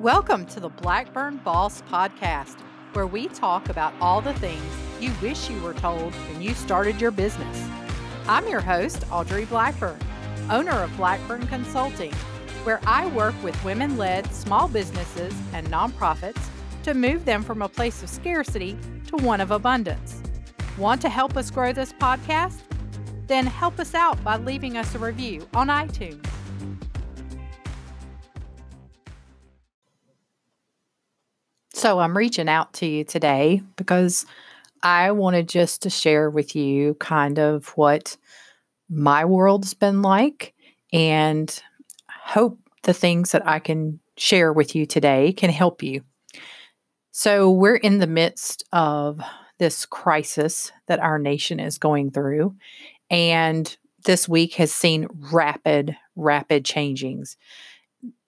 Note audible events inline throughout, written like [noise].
Welcome to the Blackburn Boss Podcast, where we talk about all the things you wish you were told when you started your business. I'm your host, Audrey Blackburn, owner of Blackburn Consulting, where I work with women led small businesses and nonprofits to move them from a place of scarcity to one of abundance. Want to help us grow this podcast? Then help us out by leaving us a review on iTunes. So I'm reaching out to you today because I wanted just to share with you kind of what my world's been like and hope the things that I can share with you today can help you. So, we're in the midst of this crisis that our nation is going through. And this week has seen rapid, rapid changings.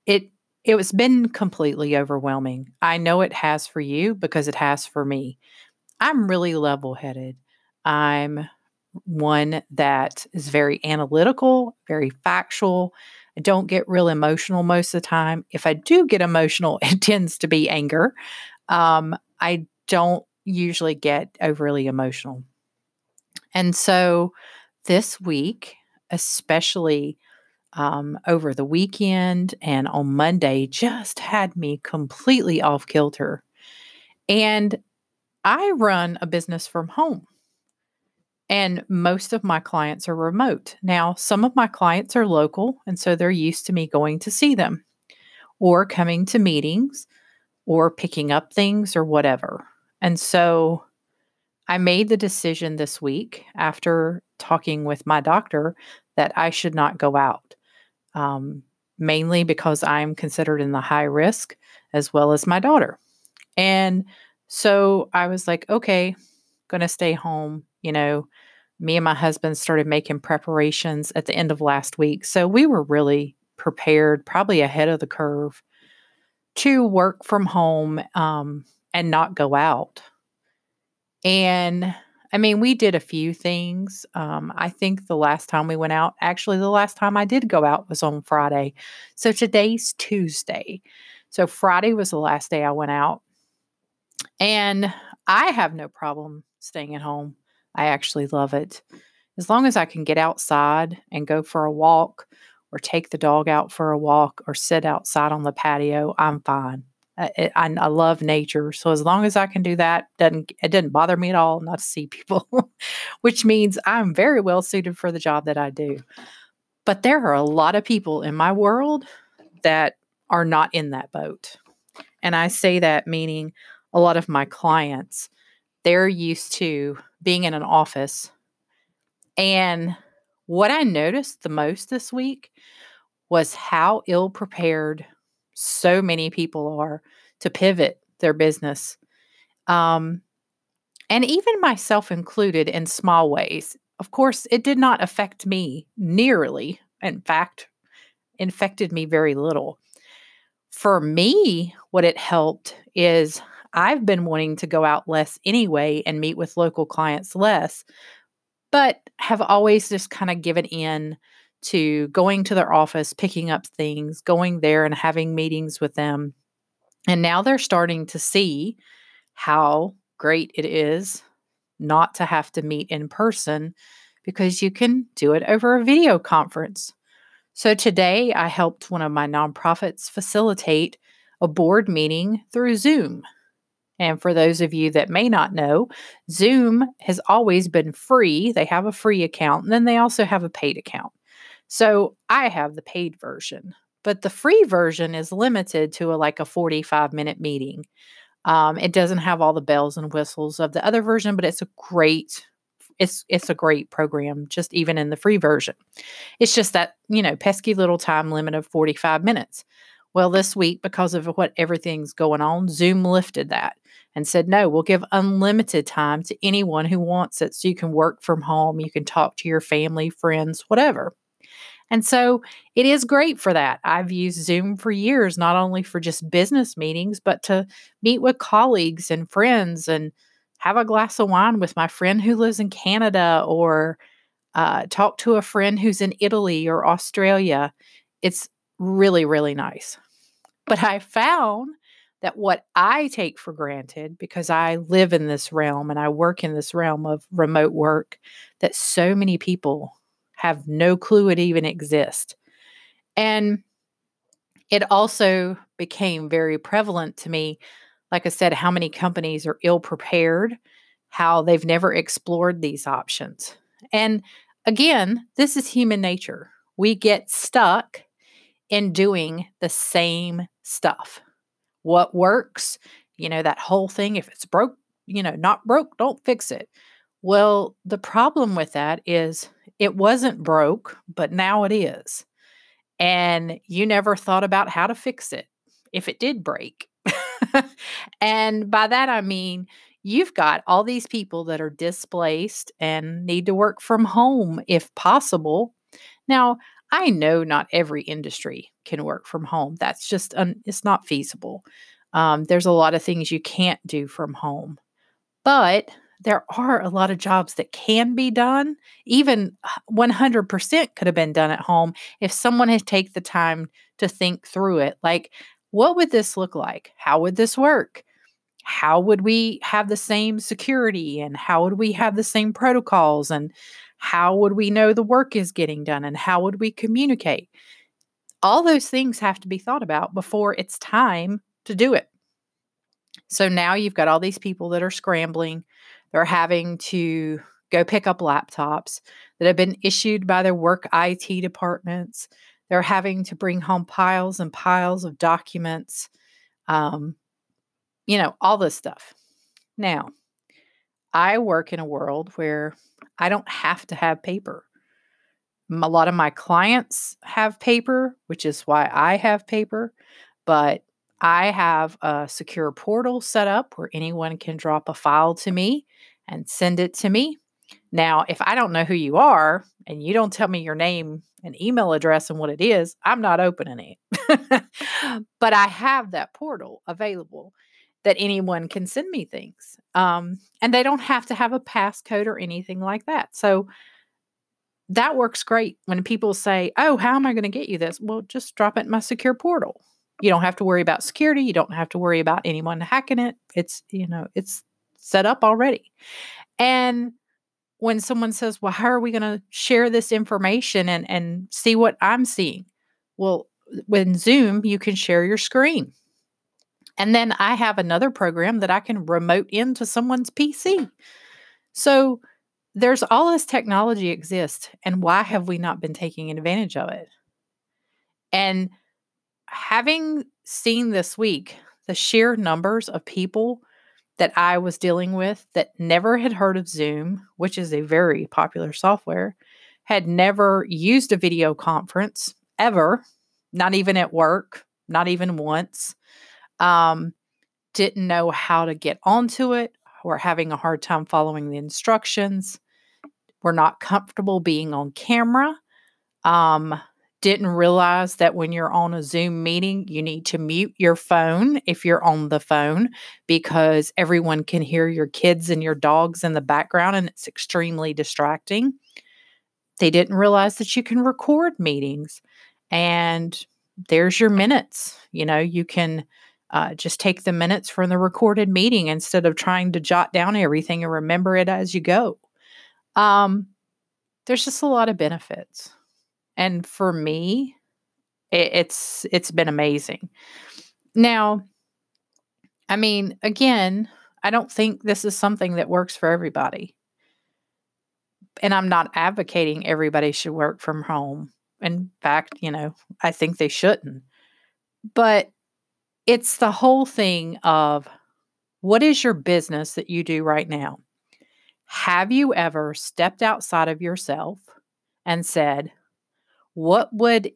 It it was been completely overwhelming. I know it has for you because it has for me. I'm really level headed. I'm one that is very analytical, very factual. I don't get real emotional most of the time. If I do get emotional, [laughs] it tends to be anger. Um, I don't usually get overly emotional. And so this week, especially um, over the weekend and on Monday just had me completely off kilter. And I run a business from home. And most of my clients are remote. Now, some of my clients are local, and so they're used to me going to see them or coming to meetings or picking up things or whatever. And so I made the decision this week after talking with my doctor that I should not go out um, mainly because I'm considered in the high risk as well as my daughter. And so I was like, okay, going to stay home. You know, me and my husband started making preparations at the end of last week. So we were really prepared, probably ahead of the curve to work from home um, and not go out. And I mean, we did a few things. Um, I think the last time we went out, actually, the last time I did go out was on Friday. So today's Tuesday. So Friday was the last day I went out. And I have no problem staying at home. I actually love it. As long as I can get outside and go for a walk or take the dog out for a walk or sit outside on the patio, I'm fine. I, eh, I, I, love nature, so as long as I can do that, doesn't it doesn't bother me at all not to see people, [laughs] which means I'm very well suited for the job that I do. But there are a lot of people in my world that are not in that boat, and I say that meaning a lot of my clients they're used to being in an office, and what I noticed the most this week was how ill prepared so many people are to pivot their business. Um, and even myself included in small ways. Of course, it did not affect me nearly. In fact, infected me very little. For me, what it helped is I've been wanting to go out less anyway and meet with local clients less, but have always just kind of given in to going to their office, picking up things, going there and having meetings with them. And now they're starting to see how great it is not to have to meet in person because you can do it over a video conference. So today I helped one of my nonprofits facilitate a board meeting through Zoom. And for those of you that may not know, Zoom has always been free. They have a free account, and then they also have a paid account. So I have the paid version, but the free version is limited to a, like a 45 minute meeting. Um, it doesn't have all the bells and whistles of the other version, but it's a great it's it's a great program just even in the free version. It's just that, you know, pesky little time limit of 45 minutes. Well, this week because of what everything's going on, Zoom lifted that and said, "No, we'll give unlimited time to anyone who wants it so you can work from home, you can talk to your family, friends, whatever." And so it is great for that. I've used Zoom for years, not only for just business meetings, but to meet with colleagues and friends and have a glass of wine with my friend who lives in Canada or uh, talk to a friend who's in Italy or Australia. It's really, really nice. but I found that what I take for granted because I live in this realm and I work in this realm of remote work, that so many people have no clue it even exists. And it also became very prevalent to me, like I said, how many companies are ill prepared, how they've never explored these options. And again, this is human nature. We get stuck in doing the same stuff what works, you know, that whole thing. If it's broke, you know, not broke, don't fix it. Well, the problem with that is it wasn't broke, but now it is. And you never thought about how to fix it if it did break. [laughs] and by that, I mean, you've got all these people that are displaced and need to work from home if possible. Now, I know not every industry can work from home. That's just un- it's not feasible. Um, there's a lot of things you can't do from home, but there are a lot of jobs that can be done. Even 100% could have been done at home if someone had take the time to think through it. Like, what would this look like? How would this work? How would we have the same security and how would we have the same protocols and how would we know the work is getting done and how would we communicate? All those things have to be thought about before it's time to do it. So now you've got all these people that are scrambling. They're having to go pick up laptops that have been issued by their work IT departments. They're having to bring home piles and piles of documents, um, you know, all this stuff. Now, I work in a world where I don't have to have paper. A lot of my clients have paper, which is why I have paper, but I have a secure portal set up where anyone can drop a file to me and send it to me. Now, if I don't know who you are and you don't tell me your name and email address and what it is, I'm not opening it. [laughs] but I have that portal available that anyone can send me things. Um, and they don't have to have a passcode or anything like that. So that works great when people say, Oh, how am I going to get you this? Well, just drop it in my secure portal. You don't have to worry about security. You don't have to worry about anyone hacking it. It's, you know, it's set up already. And when someone says, Well, how are we going to share this information and, and see what I'm seeing? Well, when Zoom, you can share your screen. And then I have another program that I can remote into someone's PC. So there's all this technology exists. And why have we not been taking advantage of it? And having seen this week the sheer numbers of people that I was dealing with that never had heard of Zoom, which is a very popular software, had never used a video conference ever, not even at work, not even once, um, didn't know how to get onto it, were having a hard time following the instructions, were not comfortable being on camera, um, didn't realize that when you're on a Zoom meeting, you need to mute your phone if you're on the phone because everyone can hear your kids and your dogs in the background and it's extremely distracting. They didn't realize that you can record meetings and there's your minutes. You know, you can uh, just take the minutes from the recorded meeting instead of trying to jot down everything and remember it as you go. Um, there's just a lot of benefits, and for me, it, it's it's been amazing. Now, I mean, again, I don't think this is something that works for everybody. And I'm not advocating everybody should work from home. In fact, you know, I think they shouldn't. But it's the whole thing of what is your business that you do right now? Have you ever stepped outside of yourself and said, what would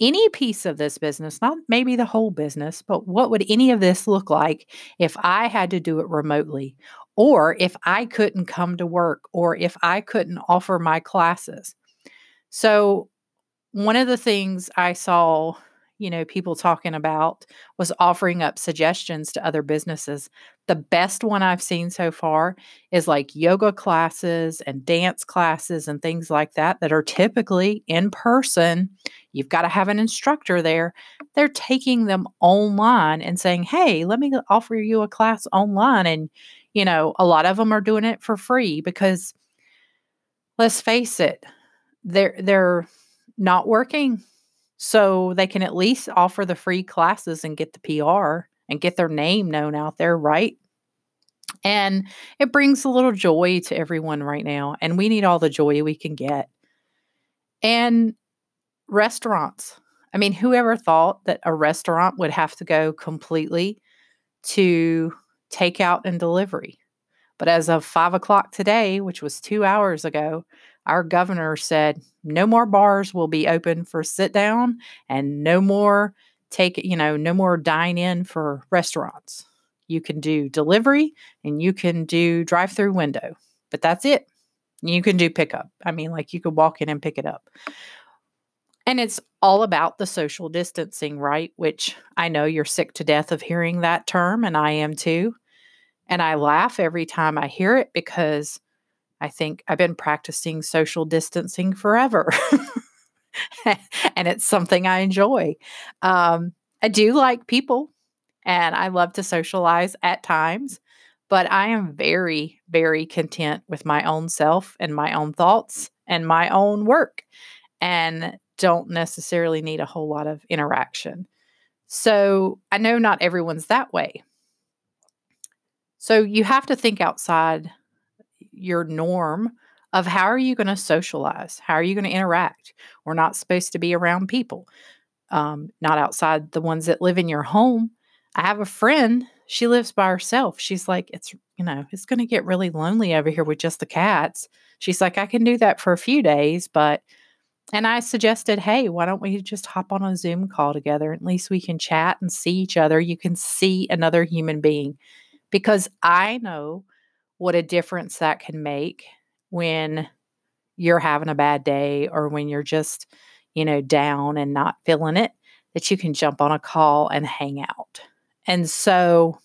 any piece of this business, not maybe the whole business, but what would any of this look like if I had to do it remotely? Or if I couldn't come to work, or if I couldn't offer my classes? So, one of the things I saw you know, people talking about was offering up suggestions to other businesses. The best one I've seen so far is like yoga classes and dance classes and things like that that are typically in person. You've got to have an instructor there. They're taking them online and saying, "Hey, let me offer you a class online." And you know, a lot of them are doing it for free because let's face it, they're they're not working so they can at least offer the free classes and get the PR and get their name known out there, right? And it brings a little joy to everyone right now. And we need all the joy we can get. And restaurants. I mean, whoever thought that a restaurant would have to go completely to takeout and delivery? But as of five o'clock today, which was two hours ago, our governor said no more bars will be open for sit down and no more take, you know, no more dine in for restaurants. You can do delivery and you can do drive through window, but that's it. You can do pickup. I mean, like you could walk in and pick it up. And it's all about the social distancing, right? Which I know you're sick to death of hearing that term, and I am too. And I laugh every time I hear it because I think I've been practicing social distancing forever. [laughs] and it's something I enjoy. Um, I do like people and I love to socialize at times, but I am very, very content with my own self and my own thoughts and my own work and don't necessarily need a whole lot of interaction. So I know not everyone's that way. So you have to think outside your norm of how are you going to socialize? How are you going to interact? We're not supposed to be around people, um, not outside the ones that live in your home. I have a friend, she lives by herself. She's like, it's, you know, it's going to get really lonely over here with just the cats. She's like, I can do that for a few days, but, and I suggested, hey, why don't we just hop on a Zoom call together? At least we can chat and see each other. You can see another human being because I know what a difference that can make when you're having a bad day or when you're just, you know, down and not feeling it, that you can jump on a call and hang out. And so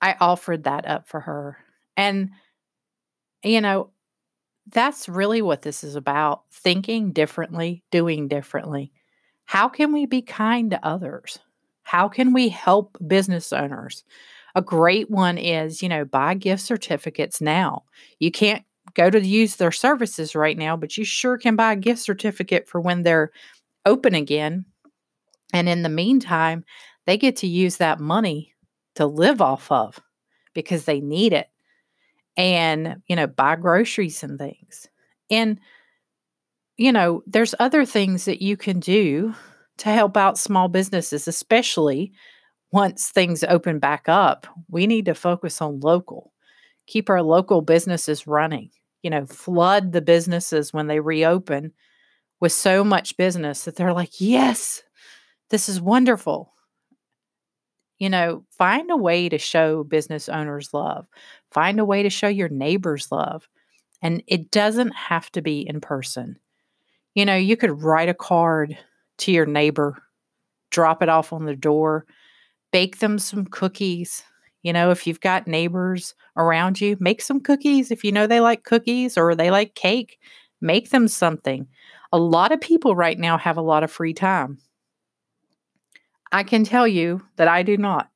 I offered that up for her. And, you know, that's really what this is about thinking differently, doing differently. How can we be kind to others? How can we help business owners? A great one is, you know, buy gift certificates now. You can't go to use their services right now, but you sure can buy a gift certificate for when they're open again. And in the meantime, they get to use that money to live off of because they need it and, you know, buy groceries and things. And, you know, there's other things that you can do to help out small businesses, especially once things open back up, we need to focus on local, keep our local businesses running, you know, flood the businesses when they reopen with so much business that they're like, yes, this is wonderful. You know, find a way to show business owners love, find a way to show your neighbors love. And it doesn't have to be in person. You know, you could write a card to your neighbor, drop it off on the door bake them some cookies. You know, if you've got neighbors around you, make some cookies. If you know they like cookies or they like cake, make them something. A lot of people right now have a lot of free time. I can tell you that I do not.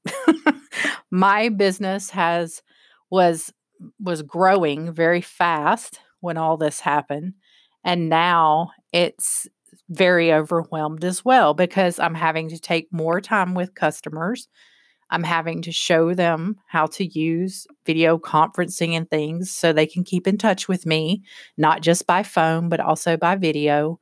[laughs] My business has was was growing very fast when all this happened and now it's very overwhelmed as well because I'm having to take more time with customers. I'm having to show them how to use video conferencing and things so they can keep in touch with me, not just by phone, but also by video.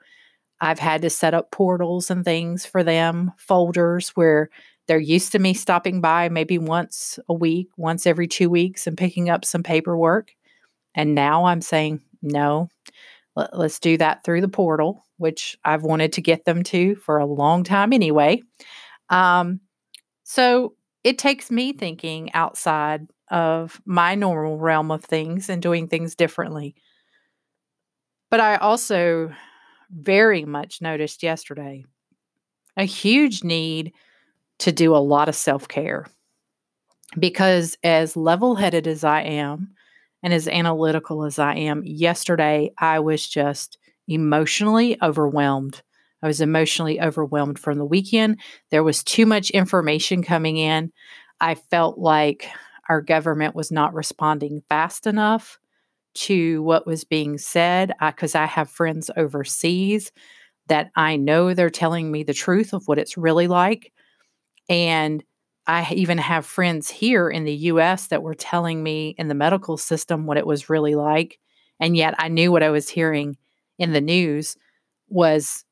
I've had to set up portals and things for them, folders where they're used to me stopping by maybe once a week, once every two weeks, and picking up some paperwork. And now I'm saying, no, let, us do that through the portal, which I've wanted to get them to for a long time anyway. Um, so it takes me thinking outside of my normal realm of things and doing things differently. But I also very much noticed yesterday, a huge need to do a lot of self care because, as level headed as I am and as analytical as I am, yesterday I was just emotionally overwhelmed. I was emotionally overwhelmed from the weekend. There was too much information coming in. I felt like our government was not responding fast enough to what was being said because I, I have friends overseas that I know they're telling me the truth of what it's really like. And I even have friends here in the US that were telling me in the medical system what it was really like. And yet I knew what I was hearing in the news was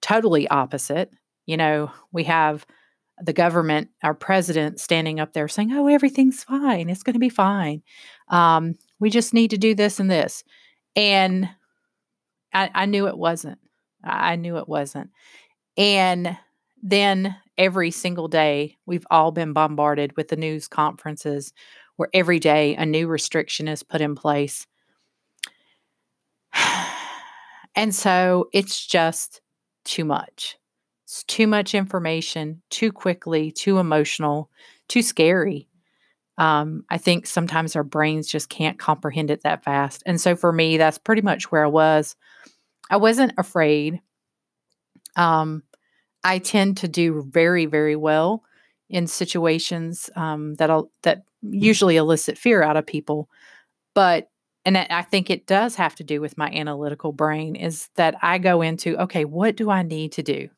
totally opposite. You know, we have the government, our president, standing up there saying, "Oh, everything's fine. It's going to be fine. Um, we just need to do this and this," and I, I knew it wasn't. I knew it wasn't. And then every single day, we've all been bombarded with the news conferences where every day a new restriction is put in place. And so it's just too much. It's too much information, too quickly, too emotional, too scary. Um, I think sometimes our brains just can't comprehend it that fast. And so for me, that's pretty much where I was. I wasn't afraid. Um, I tend to do very, very well in situations um, that that usually elicit fear out of people. But and I think it does have to do with my analytical brain is that I go into okay, what do I need to do?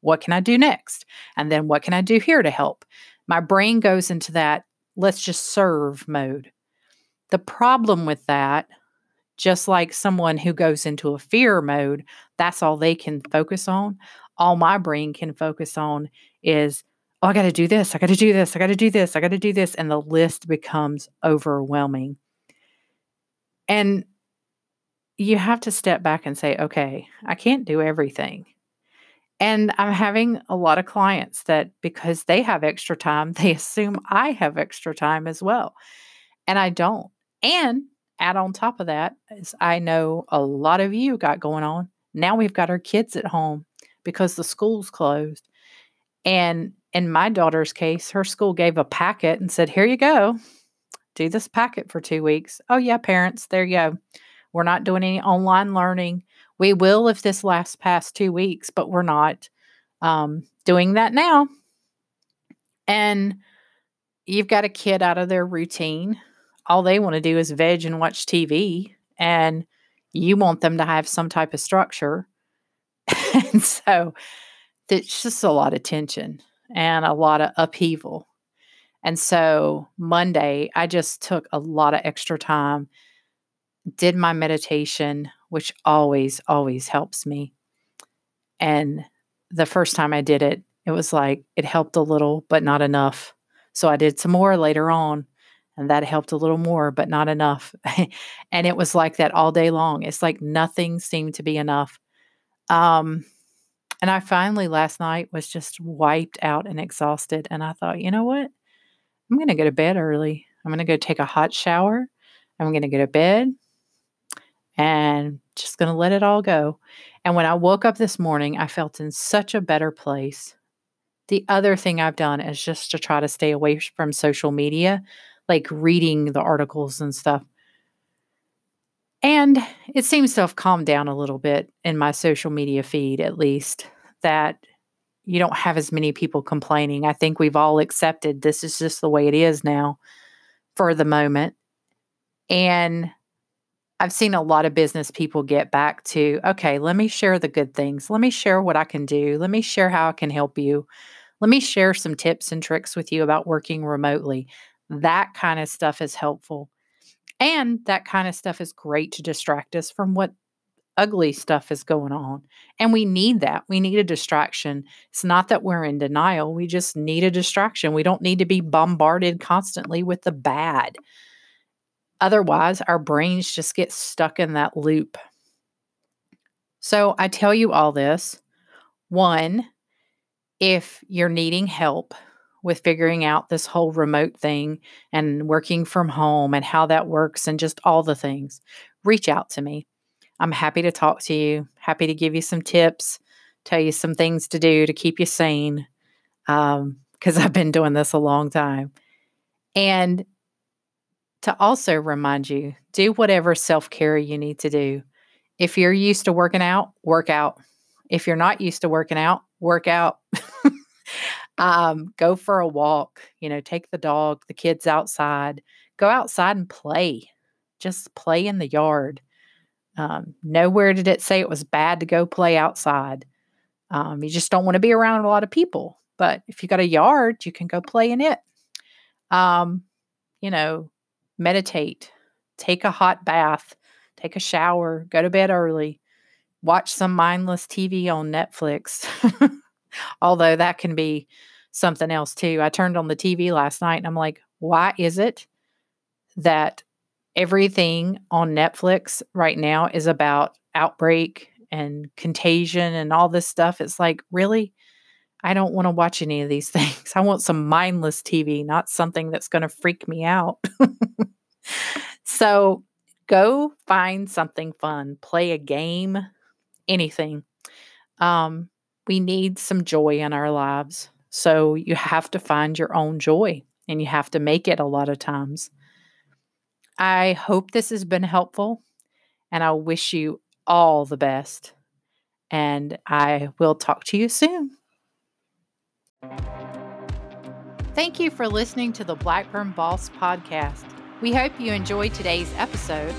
What can I do next? And then what can I do here to help? My brain goes into that let's just serve mode. The problem with that, just like someone who goes into a fear mode, that's all they can focus on. All my brain can focus on is, oh, I got to do this. I got to do this. I got to do this. I got to do this. And the list becomes overwhelming. And you have to step back and say, okay, I can't do everything. And I'm having a lot of clients that because they have extra time, [laughs] they assume I have extra time as well. And I don't. And add on top of that, as I know a lot of you got going on, now we've got our kids at home because the school's closed. And in my daughter's case, her school gave a packet and said, Here you go. Do this packet for two weeks. Oh, yeah, parents, there you go. We're not doing any online learning. We will if this lasts past two weeks, but we're not um, doing that now. And you've got a kid out of their routine. All they want to do is veg and watch TV, and you want them to have some type of structure. [laughs] and so it's just a lot of tension and a lot of upheaval. And so Monday, I just took a lot of extra time, did my meditation, which always, always helps me. And the first time I did it, it was like it helped a little, but not enough. So I did some more later on, and that helped a little more, but not enough. [laughs] and it was like that all day long. It's like nothing seemed to be enough. Um, and I finally last night was just wiped out and exhausted. And I thought, you know what? I'm going to go to bed early. I'm going to go take a hot shower. I'm going to go to bed and just going to let it all go. And when I woke up this morning, I felt in such a better place. The other thing I've done is just to try to stay away from social media, like reading the articles and stuff. And it seems to have calmed down a little bit in my social media feed, at least, that you don't have as many people complaining. I think we've all accepted this is just the way it is now for the moment. And I've seen a lot of business people get back to, okay, let me share the good things. Let me share what I can do. Let me share how I can help you. Let me share some tips and tricks with you about working remotely. That kind of stuff is helpful. And that kind of stuff is great to distract us from what ugly stuff is going on. And we need that. We need a distraction. It's not that we're in denial. We just need a distraction. We don't need to be bombarded constantly with the bad. Otherwise, our brains just get stuck in that loop. So I tell you all this. One, if you're needing help with figuring out this whole remote thing and working from home and how that works and just all the things, reach out to me. I'm happy to talk to you, happy to give you some tips tell you some things to do to keep you sane because um, I've been doing this a long time. And to also remind you do whatever self care you need to do. If you're used to working out, work out. If you're not used to working out, work out. [laughs] um, go for a walk, you know, take the dog, the kids outside, go outside and play. Just play in the yard. Um, nowhere did it say it was bad to go play outside. Um, you just don't want to be around a lot of people. But if you got a yard, you can go play in it. Um, you know, meditate, take a hot bath, take a shower, go to bed early, watch some mindless TV on Netflix. [laughs] Although that can be something else too. I turned on the TV last night and I'm like, why is it that everything on Netflix right now is about outbreak and contagion and all this stuff? It's like, really? I don't want to watch any of these [laughs] things. I want some mindless TV, not something that's going to freak me out. [laughs] so go find something fun, play a game, anything. Um, we need some joy in our lives. So you have to find your own joy and you have to make it a lot of times. I hope this has been helpful and I wish you all the best. And I will talk to you soon. Thank you for listening to the Blackburn Boss podcast. We hope you enjoyed today's episode.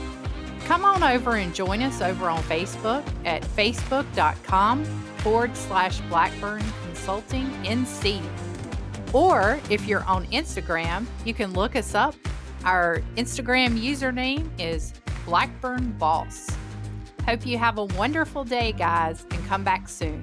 Come on over and join us over on Facebook at facebook.com forward slash Blackburn Consulting NC. Or if you're on Instagram, you can look us up. Our Instagram username is Blackburn Boss. Hope you have a wonderful day, guys, and come back soon.